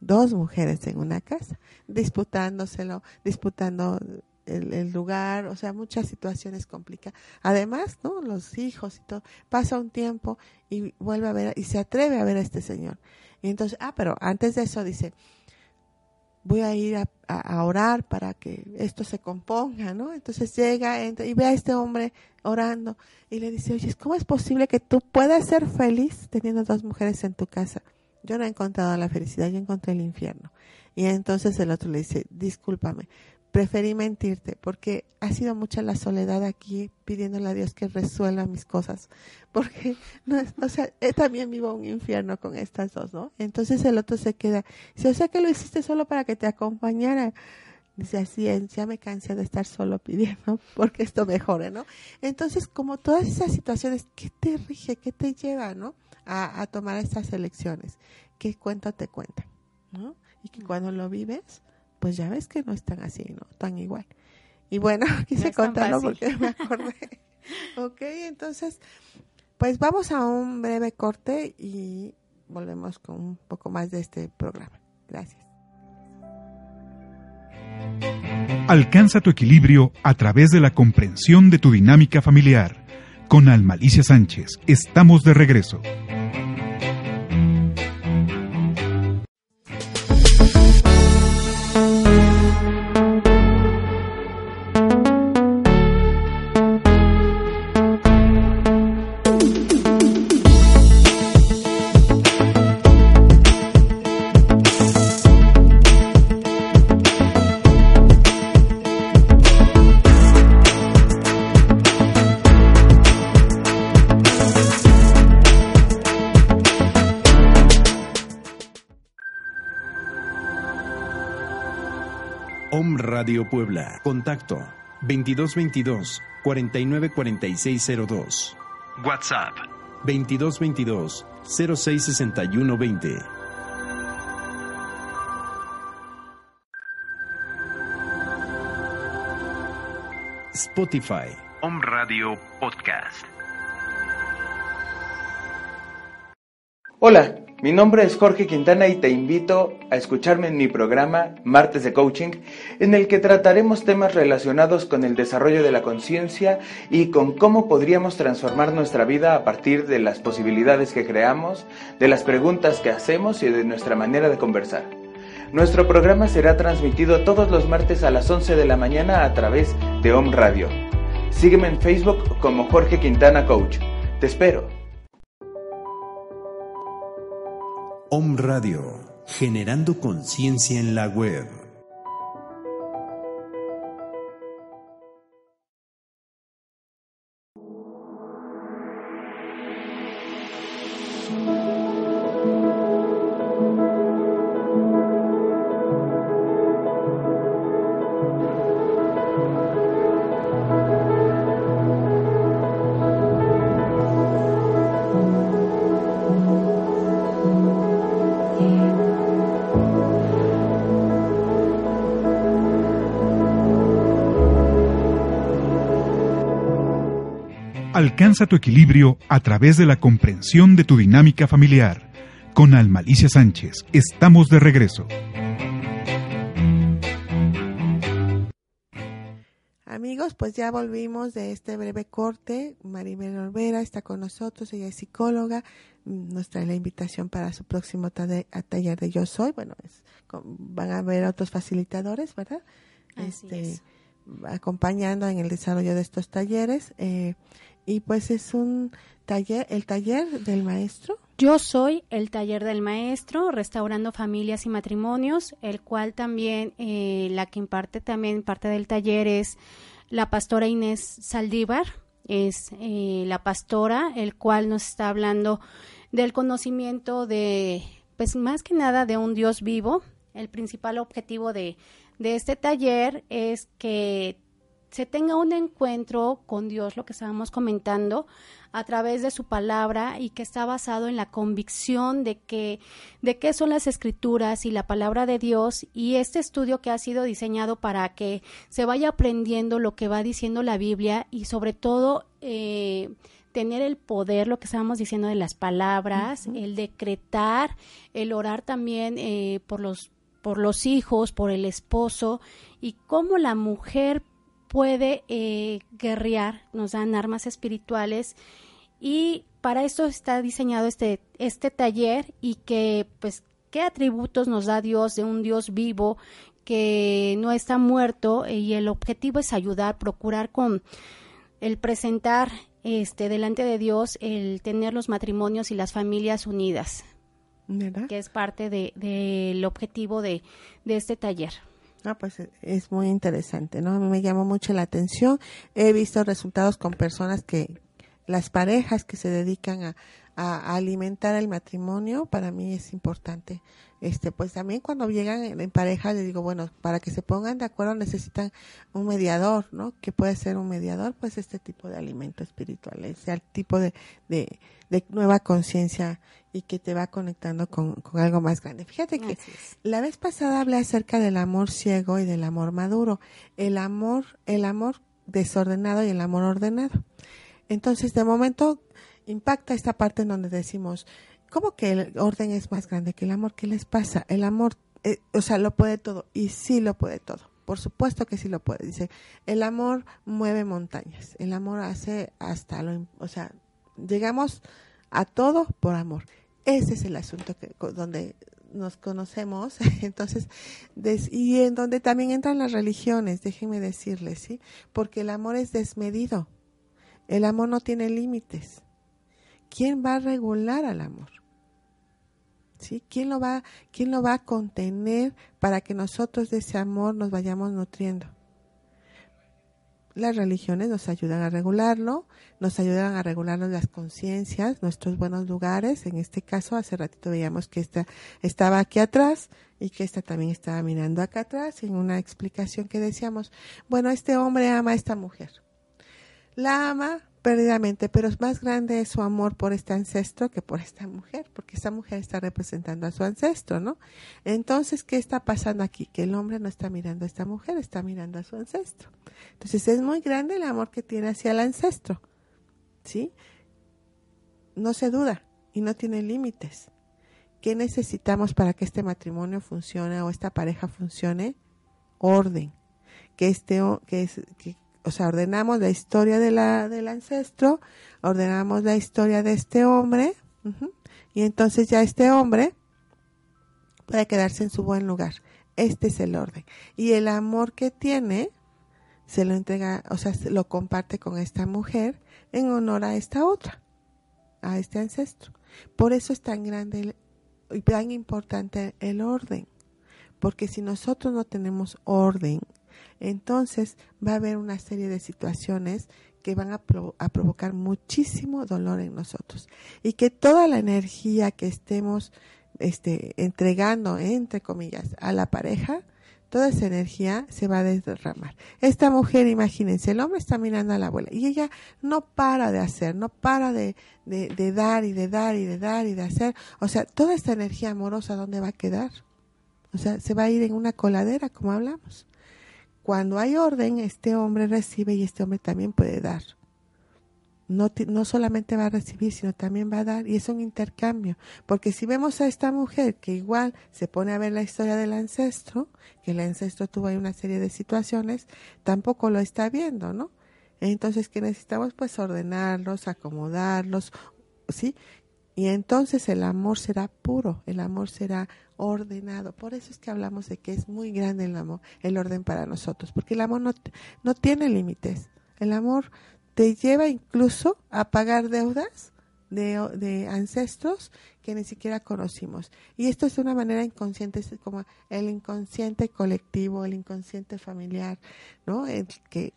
dos mujeres en una casa, disputándoselo, disputando el, lugar, o sea, muchas situaciones complicadas. Además, ¿no? Los hijos y todo. Pasa un tiempo y vuelve a ver, y se atreve a ver a este señor. Y entonces, ah, pero antes de eso dice, voy a ir a, orar para que esto se componga, ¿no? Entonces llega entra, y ve a este hombre orando y le dice, oye, ¿cómo es posible que tú puedas ser feliz teniendo dos mujeres en tu casa? Yo no he encontrado la felicidad, yo encontré el infierno. Y entonces el otro le dice, discúlpame, preferí mentirte porque ha sido mucha la soledad aquí pidiéndole a Dios que resuelva mis cosas. Porque, no, o sea, también vivo un infierno con estas dos, ¿no? Entonces el otro se queda, dice, o sea que lo hiciste solo para que te acompañara. Dice, así ya me cansé de estar solo pidiendo porque esto mejore, ¿no? Entonces, como todas esas situaciones, ¿qué te rige? ¿Qué te lleva, no? A, tomar estas elecciones. ¿Qué cuento te cuentan? ¿no? Y que cuando lo vives, pues ya ves que no están así, ¿no? Tan igual. Y bueno, quise contarlo porque me acordé. ok, entonces, Pues vamos a un breve corte y volvemos con un poco más de este programa. Gracias. Alcanza tu equilibrio a través de la comprensión de tu dinámica familiar. Con Almalicia Sánchez, estamos de regreso. Puebla. Contacto 2222 494602. WhatsApp 2222 066120. Spotify. Home Radio Podcast. Hola. Mi nombre es Jorge Quintana y te invito a escucharme en mi programa Martes de Coaching, en el que trataremos temas relacionados con el desarrollo de la conciencia y con cómo podríamos transformar nuestra vida a partir de las posibilidades que creamos, de las preguntas que hacemos y de nuestra manera de conversar. Nuestro programa será transmitido todos los martes a las 11 de la mañana a través de Home Radio. Sígueme en Facebook como Jorge Quintana Coach. Te espero. Om Radio, generando conciencia en la web. Alcanza tu equilibrio a través de la comprensión de tu dinámica familiar. Con Almalicia Sánchez, estamos de regreso. Amigos, pues ya volvimos de este breve corte. Maribel Olvera está con nosotros, ella es psicóloga, nos trae la invitación para su próximo taller de Yo Soy. Bueno, es, van a haber otros facilitadores, ¿verdad? este, Acompañando en el desarrollo de estos talleres. Eh, y pues es un taller, el taller del maestro. Yo soy el taller del maestro, restaurando familias y matrimonios, el cual también, eh, la que imparte también parte del taller es la pastora Inés Saldívar, es eh, la pastora, el cual nos está hablando del conocimiento de, pues más que nada de un Dios vivo. El principal objetivo de, de este taller es que se tenga un encuentro con Dios, lo que estábamos comentando, a través de su palabra y que está basado en la convicción de que de qué son las escrituras y la palabra de Dios y este estudio que ha sido diseñado para que se vaya aprendiendo lo que va diciendo la Biblia y sobre todo eh, tener el poder, lo que estábamos diciendo de las palabras, el decretar, el orar también eh, por los por los hijos, por el esposo y cómo la mujer puede eh, guerrear, nos dan armas espirituales y para esto está diseñado este, este taller y que pues qué atributos nos da Dios de un Dios vivo que no está muerto y el objetivo es ayudar, procurar con el presentar este delante de Dios el tener los matrimonios y las familias unidas, que es parte del de, objetivo de, de este taller. Pues e, es muy interesante, ¿no? Me llamó mucho la atención. He visto resultados con personas que, las parejas que se dedican a, a, alimentar el matrimonio, para mí es importante. Este, pues también cuando llegan en, pareja, les digo, bueno, para que se pongan de acuerdo necesitan un mediador, ¿no? Que puede ser un mediador, pues este tipo de alimento espiritual, ese tipo de, de, nueva conciencia y que te va conectando con, algo más grande. Fíjate que la vez pasada hablé acerca del amor ciego y del amor maduro. El amor, el amor desordenado y el amor ordenado. Entonces, de momento, impacta esta parte en donde decimos, ¿cómo que el orden es más grande que el amor? ¿Qué les pasa? El amor, eh, o sea, lo puede todo y sí lo puede todo. Por supuesto que sí lo puede. Dice, el amor mueve montañas. El amor hace hasta lo, o sea, llegamos a todo por amor. Ese es el asunto que donde nos conocemos, entonces, y en donde también entran las religiones, déjenme decirles, ¿sí? Porque el amor es desmedido. El amor no tiene límites. ¿Quién va a regular al amor? ¿Sí? ¿Quién lo va, quién lo va a contener para que nosotros de ese amor nos vayamos nutriendo? Las religiones nos ayudan a regularlo, nos ayudan a regularnos las conciencias, nuestros buenos lugares. En este caso, hace ratito veíamos que esta estaba aquí atrás y que esta también estaba mirando acá atrás en una explicación que decíamos, bueno, este hombre ama a esta mujer. La ama perdidamente, pero es más grande su amor por este ancestro que por esta mujer, porque esta mujer está representando a su ancestro, ¿no? Entonces, ¿qué está pasando aquí? Que el hombre no está mirando a esta mujer, está mirando a su ancestro. Entonces, es muy grande el amor que tiene hacia el ancestro, ¿sí? No se duda y no tiene límites. ¿Qué necesitamos para que este matrimonio funcione o esta pareja funcione? Orden. Que este, que, que, o sea, ordenamos la historia del ancestro, ordenamos la historia de este hombre, y entonces ya este hombre puede quedarse en su buen lugar. Este es el orden. Y el amor que tiene, se lo entrega, o sea, se lo comparte con esta mujer en honor a esta otra, a este ancestro. Por eso es tan grande y tan importante el orden. Porque si nosotros no tenemos orden entonces va a haber una serie de situaciones que van a, provocar muchísimo dolor en nosotros y que toda la energía que estemos este, entregando, entre comillas, a la pareja, toda esa energía se va a derramar. Esta mujer, imagínense, el hombre está mirando a la abuela y ella no para de hacer, no para de, de dar y de dar y de dar y de hacer. O sea, toda esta energía amorosa, ¿dónde va a quedar? O sea, se va a ir en una coladera, como hablamos. Cuando hay orden, este hombre recibe y este hombre también puede dar. No, no solamente va a recibir, sino también va a dar, y es un intercambio. Porque si vemos a esta mujer que igual se pone a ver la historia del ancestro, que el ancestro tuvo ahí una serie de situaciones, tampoco lo está viendo, ¿no? Entonces, que necesitamos pues ordenarlos, acomodarlos, ¿sí? Y entonces el amor será puro, el amor será ordenado. Por eso es que hablamos de que es muy grande el amor, el orden para nosotros, porque el amor no, no tiene límites. El amor te lleva incluso a pagar deudas de, de, ancestros que ni siquiera conocimos. Y esto es de una manera inconsciente, es como el inconsciente colectivo, el inconsciente familiar, ¿no? El que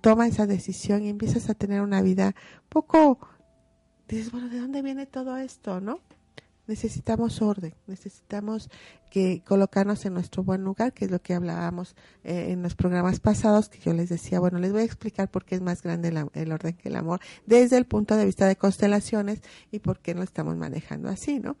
toma esa decisión y empiezas a tener una vida poco dices, bueno, ¿de dónde viene todo esto, no? Necesitamos orden, necesitamos que colocarnos en nuestro buen lugar, que es lo que hablábamos eh, en los programas pasados, que yo les decía, bueno, les voy a explicar por qué es más grande el, orden que el amor, desde el punto de vista de constelaciones y por qué lo estamos manejando así, ¿no?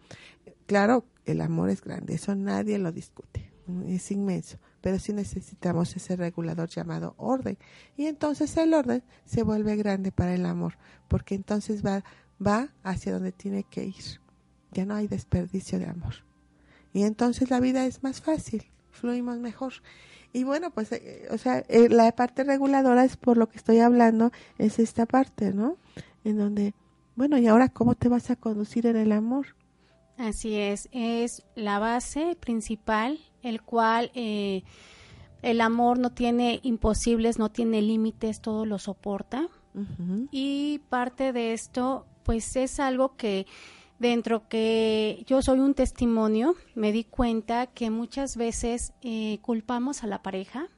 Claro, el amor es grande, eso nadie lo discute, es inmenso, pero sí necesitamos ese regulador llamado orden. Y entonces el orden se vuelve grande para el amor, porque entonces va va hacia donde tiene que ir. Ya no hay desperdicio de amor. Y entonces la vida es más fácil, fluimos mejor. Y bueno, pues, eh, o sea, eh, la parte reguladora es por lo que estoy hablando, es esta parte, ¿no? En donde, bueno, ¿y ahora cómo te vas a conducir en el amor? Así es, es la base principal, el cual eh, el amor no tiene imposibles, no tiene límites, todo lo soporta. Y parte de esto pues es algo que dentro que yo soy un testimonio, me di cuenta que muchas veces eh, culpamos a la pareja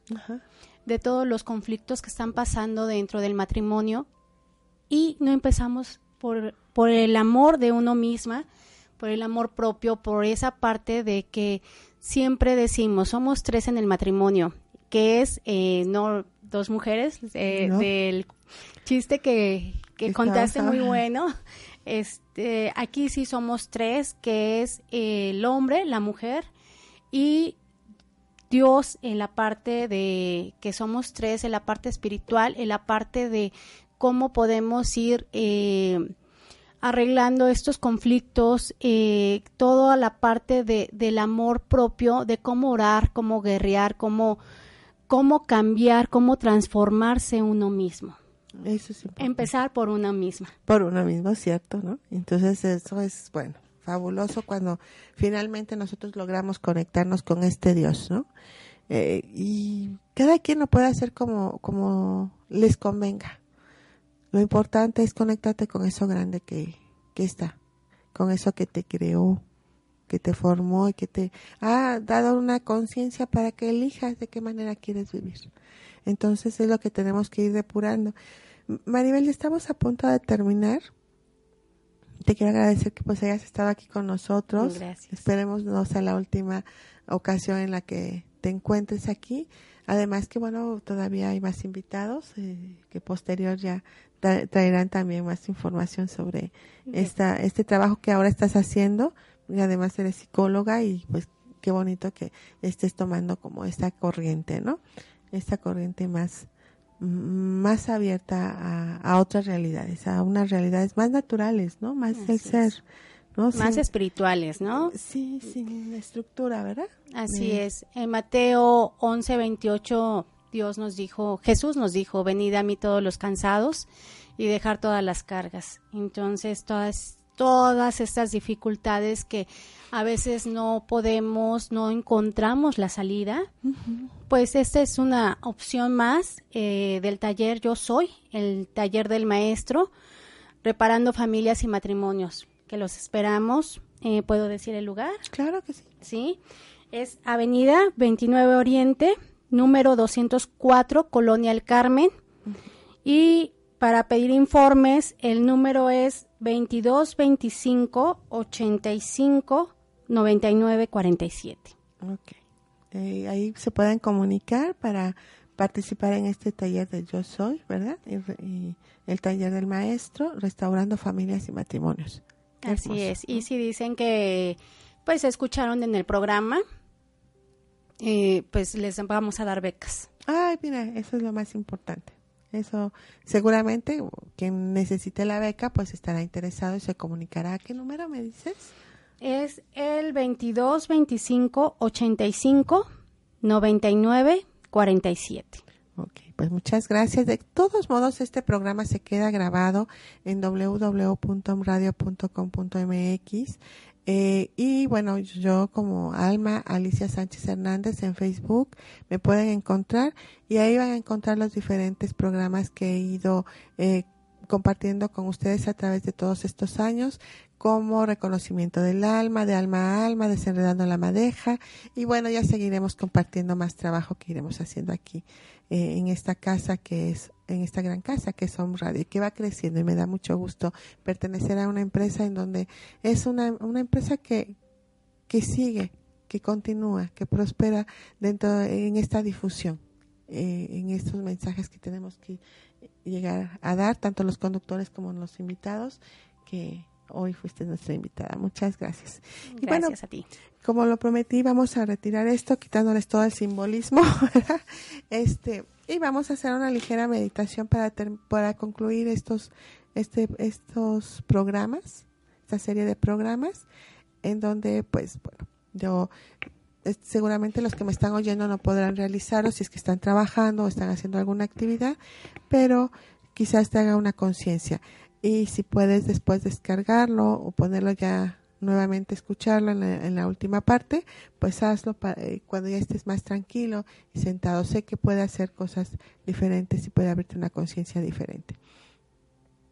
de todos los conflictos que están pasando dentro del matrimonio y no empezamos por, por el amor de uno misma, por el amor propio, por esa parte de que siempre decimos, somos tres en el matrimonio, que es eh, no dos mujeres, eh, del chiste que, que contaste muy bueno. Este, aquí sí somos tres, que es el hombre, la mujer y Dios en la parte de que somos tres, en la parte espiritual, en la parte de cómo podemos ir eh, arreglando estos conflictos, eh, toda la parte de, del amor propio, de cómo orar, cómo guerrear, cómo, cómo cambiar, cómo transformarse uno mismo. Eso es Empezar por una misma. Por una misma, cierto, ¿no? Entonces eso es, bueno, fabuloso cuando finalmente nosotros logramos conectarnos con este Dios, ¿no? Eh, y cada quien lo puede hacer como, como les convenga. Lo importante es conectarte con eso grande que, que está, con eso que te creó, que te formó y que te ha dado una conciencia para que elijas de qué manera quieres vivir. Entonces es lo que tenemos que ir depurando. Maribel, estamos a punto de terminar. Te quiero agradecer que pues hayas estado aquí con nosotros. Gracias. Esperemos no sea la última ocasión en la que te encuentres aquí. Además que bueno, todavía hay más invitados eh, que posterior ya traerán también más información sobre esta este trabajo que ahora estás haciendo y además eres psicóloga y pues qué bonito que estés tomando como esta corriente, ¿no? Esta corriente más más abierta a, otras realidades, a unas realidades más naturales, ¿no? Más del ser, ¿no? Más espirituales, ¿no? Sí, sin estructura, ¿verdad? Así es. En Mateo 11, 28, Dios nos dijo, Jesús nos dijo, venid a mí todos los cansados y dejar todas las cargas. Entonces, todas todas estas dificultades que a veces no podemos, no encontramos la salida, pues esta es una opción más eh, del taller Yo Soy, el taller del maestro, reparando familias y matrimonios, que los esperamos. Eh, ¿Puedo decir el lugar? Claro que sí. Sí, es Avenida 29 Oriente, número 204, Colonia El Carmen. Y para pedir informes, el número es 22 25 85 99 47. Ok. Eh, ahí se pueden comunicar para participar en este taller de Yo Soy, ¿verdad? Y, el taller del maestro, restaurando familias y matrimonios. Así es. Y si dicen que pues escucharon en el programa, eh, pues les vamos a dar becas. Ay, mira, eso es lo más importante. Eso seguramente quien necesite la beca pues estará interesado y se comunicará. ¿Qué número me dices? Es el 22 25 85 99 47. Ok, pues muchas gracias. De todos modos, este programa se queda grabado en www.radio.com.mx eh, y bueno, yo como Alma Alicia Sánchez Hernández en Facebook me pueden encontrar y ahí van a encontrar los diferentes programas que he ido eh, compartiendo con ustedes a través de todos estos años, como reconocimiento del alma, de alma a alma, desenredando la madeja y bueno, ya seguiremos compartiendo más trabajo que iremos haciendo aquí eh, en esta casa que es en esta gran casa que es Home Radio, que va creciendo y me da mucho gusto pertenecer a una empresa en donde es una, una empresa que, que sigue, que continúa, que prospera dentro en esta difusión, eh, en estos mensajes que tenemos que llegar a dar, tanto los conductores como los invitados, que hoy fuiste nuestra invitada. Muchas gracias. Gracias y bueno, a ti. Como lo prometí, vamos a retirar esto, quitándoles todo el simbolismo, Este, y vamos a hacer una ligera meditación para, para concluir estos, este, estos programas, esta serie de programas, en donde, pues, bueno, yo seguramente los que me están oyendo no podrán realizarlo si es que están trabajando o están haciendo alguna actividad, pero quizás te haga una conciencia. Y si puedes después descargarlo o ponerlo ya nuevamente escucharlo en la, última parte, pues hazlo eh, cuando ya estés más tranquilo y sentado. Sé que puede hacer cosas diferentes y puede abrirte una conciencia diferente.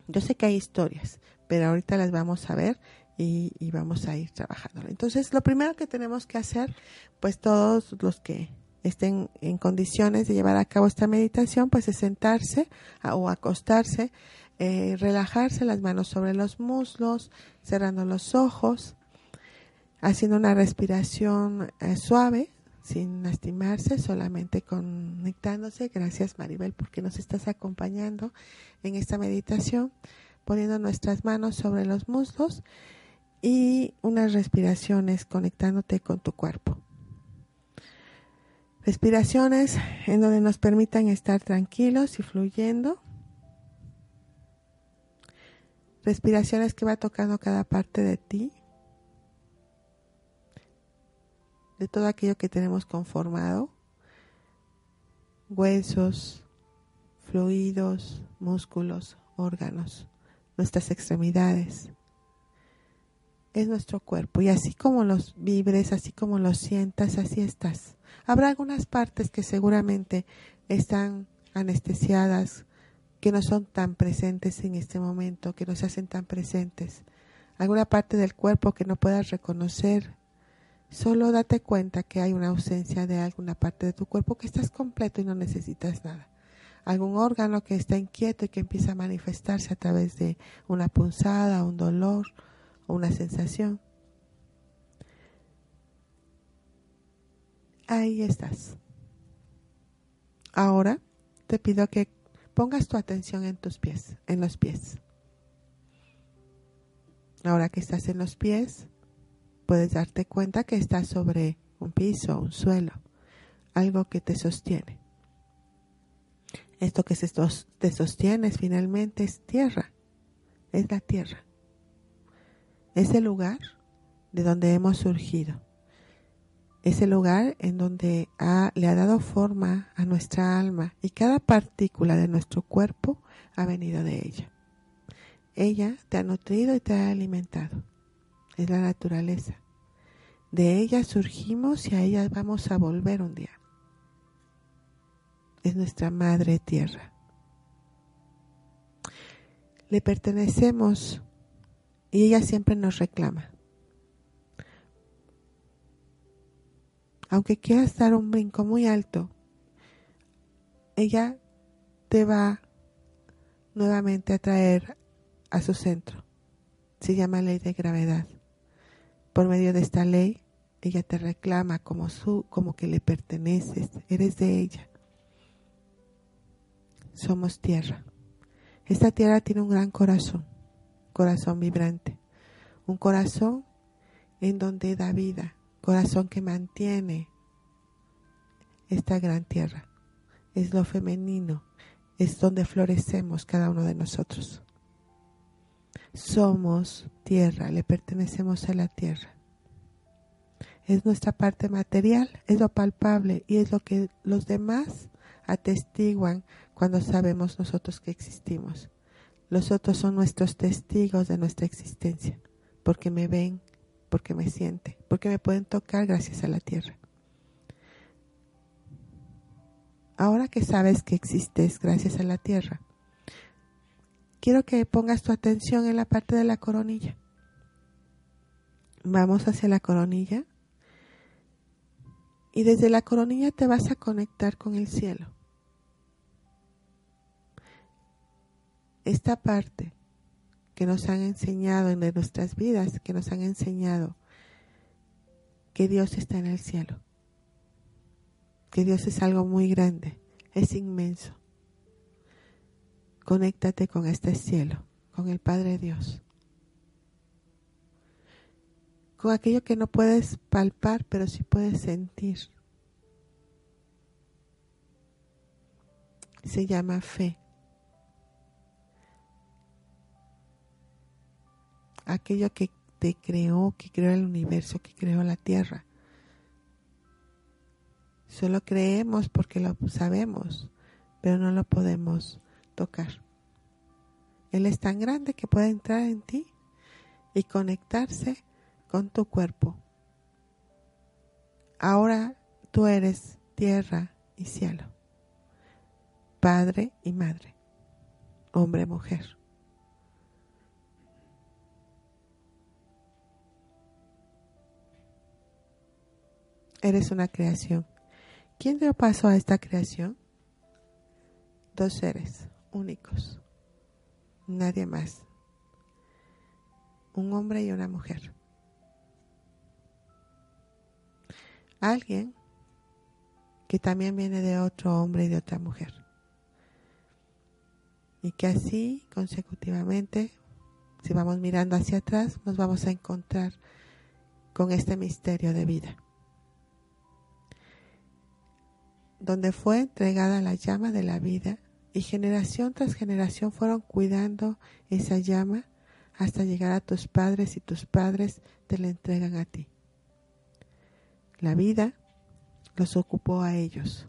Yo sé que hay historias, pero ahorita las vamos a ver y, y vamos a ir trabajando. Entonces, lo primero que tenemos que hacer, pues todos los que estén en condiciones de llevar a cabo esta meditación, pues es sentarse o acostarse eh, relajarse las manos sobre los muslos, cerrando los ojos, haciendo una respiración eh, suave, sin lastimarse, solamente conectándose. Gracias Maribel porque nos estás acompañando en esta meditación, poniendo nuestras manos sobre los muslos y unas respiraciones conectándote con tu cuerpo. Respiraciones en donde nos permitan estar tranquilos y fluyendo respiraciones que va tocando cada parte de ti, de todo aquello que tenemos conformado, huesos, fluidos, músculos, órganos, nuestras extremidades. Es nuestro cuerpo y así como los vibres, así como los sientas, así estás. Habrá algunas partes que seguramente están anestesiadas, que no son tan presentes en este momento, que no se hacen tan presentes. Alguna parte del cuerpo que no puedas reconocer. Solo date cuenta que hay una ausencia de alguna parte de tu cuerpo, que estás completo y no necesitas nada. Algún órgano que está inquieto y que empieza a manifestarse a través de una punzada, un dolor o una sensación. Ahí estás. Ahora te pido que pongas tu atención en tus pies, en los pies. Ahora que estás en los pies, puedes darte cuenta que estás sobre un piso, un suelo, algo que te sostiene. Esto que te sostiene finalmente es tierra, es la tierra. Es el lugar de donde hemos surgido. Es el lugar en donde le ha dado forma a nuestra alma y cada partícula de nuestro cuerpo ha venido de ella. Ella te ha nutrido y te ha alimentado. Es la naturaleza. De ella surgimos y a ella vamos a volver un día. Es nuestra madre tierra. Le pertenecemos y ella siempre nos reclama. Aunque quieras dar un brinco muy alto, ella te va nuevamente a traer a su centro. Se llama ley de gravedad. Por medio de esta ley, ella te reclama como su, como que le perteneces, eres de ella. Somos tierra. Esta tierra tiene un gran corazón, corazón vibrante, un corazón en donde da vida, corazón que mantiene esta gran tierra. Es lo femenino, es donde florecemos cada uno de nosotros. Somos tierra, le pertenecemos a la tierra. Es nuestra parte material, es lo palpable y es lo que los demás atestiguan cuando sabemos nosotros que existimos. Los otros son nuestros testigos de nuestra existencia, porque me ven, porque me siente, porque me pueden tocar gracias a la tierra. Ahora que sabes que existes gracias a la tierra, quiero que pongas tu atención en la parte de la coronilla. Vamos hacia la coronilla y desde la coronilla te vas a conectar con el cielo. Esta parte que nos han enseñado en nuestras vidas, que nos han enseñado que Dios está en el cielo, que Dios es algo muy grande, es inmenso. Conéctate con este cielo, con el Padre Dios, con aquello que no puedes palpar, pero sí puedes sentir. Se llama fe. Aquello que te creó, que creó el universo, que creó la tierra. Solo creemos porque lo sabemos, pero no lo podemos tocar. Él es tan grande que puede entrar en ti y conectarse con tu cuerpo. Ahora tú eres tierra y cielo, padre y madre, hombre, mujer. Eres una creación. ¿Quién dio paso a esta creación? Dos seres únicos. Nadie más. Un hombre y una mujer. Alguien que también viene de otro hombre y de otra mujer. Y que así consecutivamente, si vamos mirando hacia atrás, nos vamos a encontrar con este misterio de vida. Donde fue entregada la llama de la vida y generación tras generación fueron cuidando esa llama hasta llegar a tus padres y tus padres te la entregan a ti. La vida los ocupó a ellos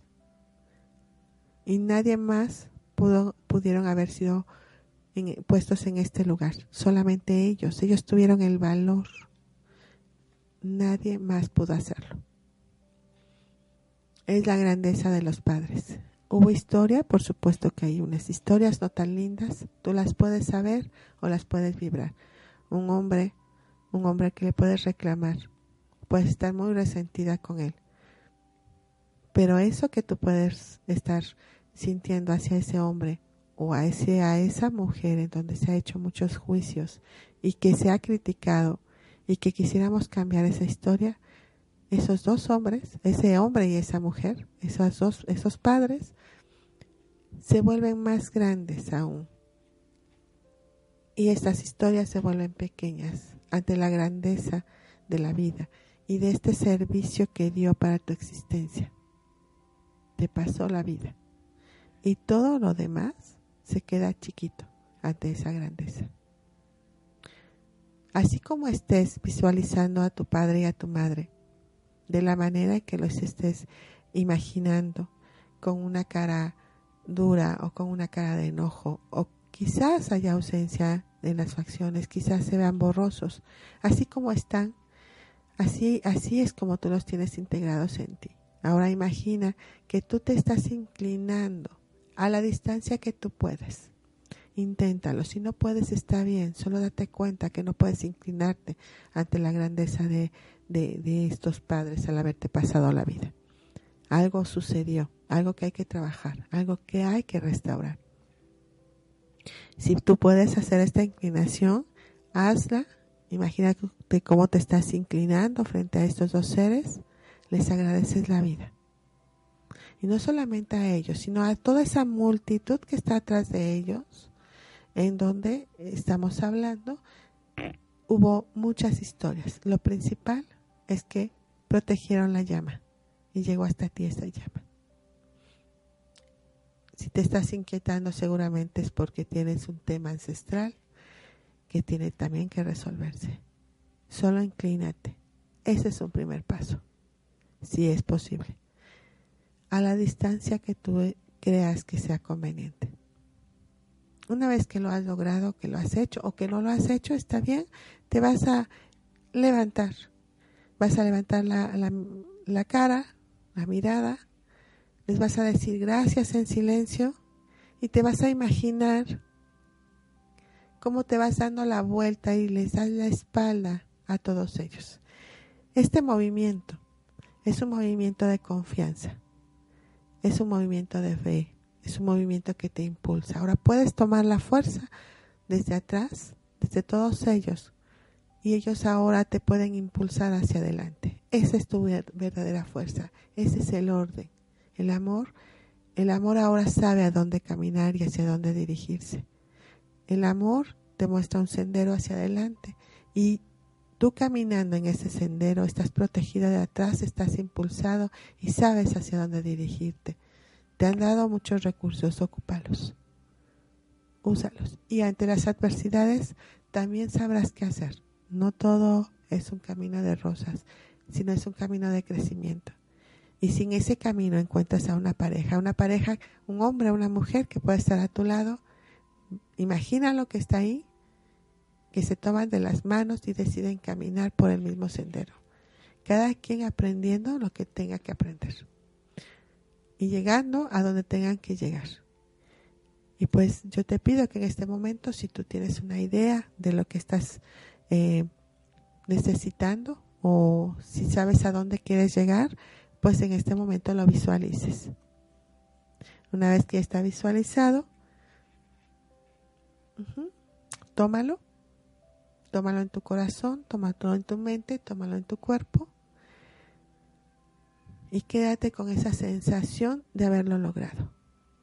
y nadie más pudo, pudieron haber sido puestos en este lugar, solamente ellos, ellos tuvieron el valor, nadie más pudo hacerlo. Es la grandeza de los padres. Hubo historia, por supuesto que hay unas historias no tan lindas, tú las puedes saber o las puedes vibrar. Un hombre, un hombre que le puedes reclamar, puedes estar muy resentida con él. Pero eso que tú puedes estar sintiendo hacia ese hombre o a, ese, a esa mujer en donde se ha hecho muchos juicios y que se ha criticado y que quisiéramos cambiar esa historia, esos dos hombres, ese hombre y esa mujer, esos dos, esos padres, se vuelven más grandes aún. Y estas historias se vuelven pequeñas ante la grandeza de la vida y de este servicio que dio para tu existencia. Te pasó la vida y todo lo demás se queda chiquito ante esa grandeza. Así como estés visualizando a tu padre y a tu madre, de la manera que los estés imaginando con una cara dura o con una cara de enojo o quizás haya ausencia en las facciones, quizás se vean borrosos, así como están, así así es como tú los tienes integrados en ti. Ahora imagina que tú te estás inclinando a la distancia que tú puedes. Inténtalo. Si no puedes, está bien. Solo date cuenta que no puedes inclinarte ante la grandeza de, de, estos padres al haberte pasado la vida. Algo sucedió, algo que hay que trabajar, algo que hay que restaurar. Si tú puedes hacer esta inclinación, hazla. Imagínate cómo te estás inclinando frente a estos dos seres. Les agradeces la vida y no solamente a ellos, sino a toda esa multitud que está atrás de ellos, en donde estamos hablando, hubo muchas historias. Lo principal es que protegieron la llama y llegó hasta ti esa llama. Si te estás inquietando seguramente es porque tienes un tema ancestral que tiene también que resolverse. Solo inclínate. Ese es un primer paso, si es posible a la distancia que tú creas que sea conveniente. Una vez que lo has logrado, que lo has hecho o que no lo has hecho, está bien, te vas a levantar. Vas a levantar la, la cara, la mirada, les vas a decir gracias en silencio y te vas a imaginar cómo te vas dando la vuelta y les das la espalda a todos ellos. Este movimiento es un movimiento de confianza es un movimiento de fe, es un movimiento que te impulsa. Ahora puedes tomar la fuerza desde atrás, desde todos ellos, y ellos ahora te pueden impulsar hacia adelante. Esa es tu verdadera fuerza, ese es el orden. El amor, el amor ahora sabe a dónde caminar y hacia dónde dirigirse. El amor te muestra un sendero hacia adelante y tú caminando en ese sendero estás protegida de atrás, estás impulsado y sabes hacia dónde dirigirte. Te han dado muchos recursos, ocúpalos. Úsalos. Y ante las adversidades también sabrás qué hacer. No todo es un camino de rosas, sino es un camino de crecimiento. Y si en ese camino encuentras a una pareja, una pareja, un hombre una mujer que puede estar a tu lado, imagina lo que está ahí que se toman de las manos y deciden caminar por el mismo sendero. Cada quien aprendiendo lo que tenga que aprender. Y llegando a donde tengan que llegar. Y pues yo te pido que en este momento, si tú tienes una idea de lo que estás eh, necesitando o si sabes a dónde quieres llegar, pues en este momento lo visualices. Una vez que está visualizado, tómalo Tómalo en tu corazón, tómalo en tu mente, tómalo en tu cuerpo. Y quédate con esa sensación de haberlo logrado.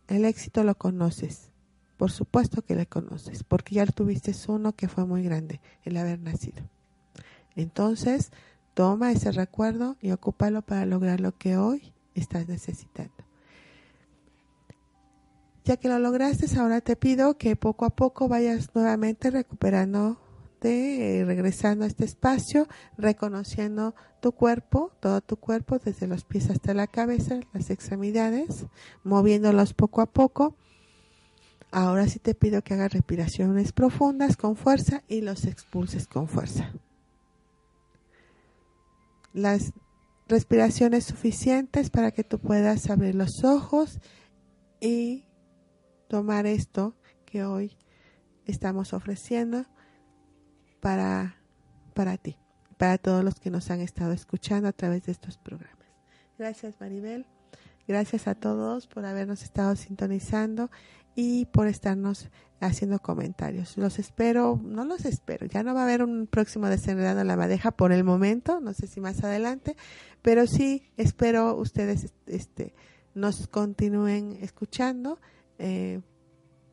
El éxito lo conoces. Por supuesto que lo conoces, porque ya tuviste uno que fue muy grande, el haber nacido. Entonces, toma ese recuerdo y ocúpalo para lograr lo que hoy estás necesitando. Ya que lo lograste, ahora te pido que poco a poco vayas nuevamente recuperando eh, regresando a este espacio, reconociendo tu cuerpo, todo tu cuerpo, desde los pies hasta la cabeza, las extremidades, moviéndolos poco a poco. Ahora sí te pido que hagas respiraciones profundas con fuerza y los expulses con fuerza. Las respiraciones suficientes para que tú puedas abrir los ojos y tomar esto que hoy estamos ofreciendo para, para ti, para todos los que nos han estado escuchando a través de estos programas. Gracias Maribel, gracias a todos por habernos estado sintonizando y por estarnos haciendo comentarios. Los espero, no los espero, ya no va a haber un próximo desenredando la madeja por el momento, no sé si más adelante, pero sí espero ustedes este, nos continúen escuchando. Eh,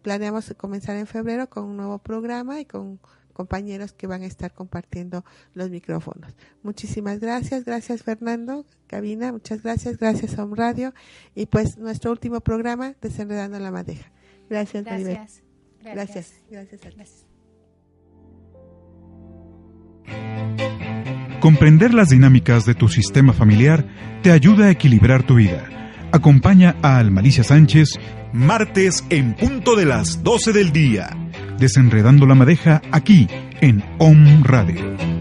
planeamos comenzar en febrero con un nuevo programa y con compañeros que van a estar compartiendo los micrófonos. Muchísimas gracias, gracias Fernando, cabina, muchas gracias, gracias a un radio y pues nuestro último programa, Desenredando la Madeja. Gracias, Gracias. Gracias, gracias, gracias. Comprender las dinámicas de tu sistema familiar te ayuda a equilibrar tu vida. Acompaña a Almalicia Sánchez martes en punto de las 12 del día, desenredando la madeja aquí en OM Radio.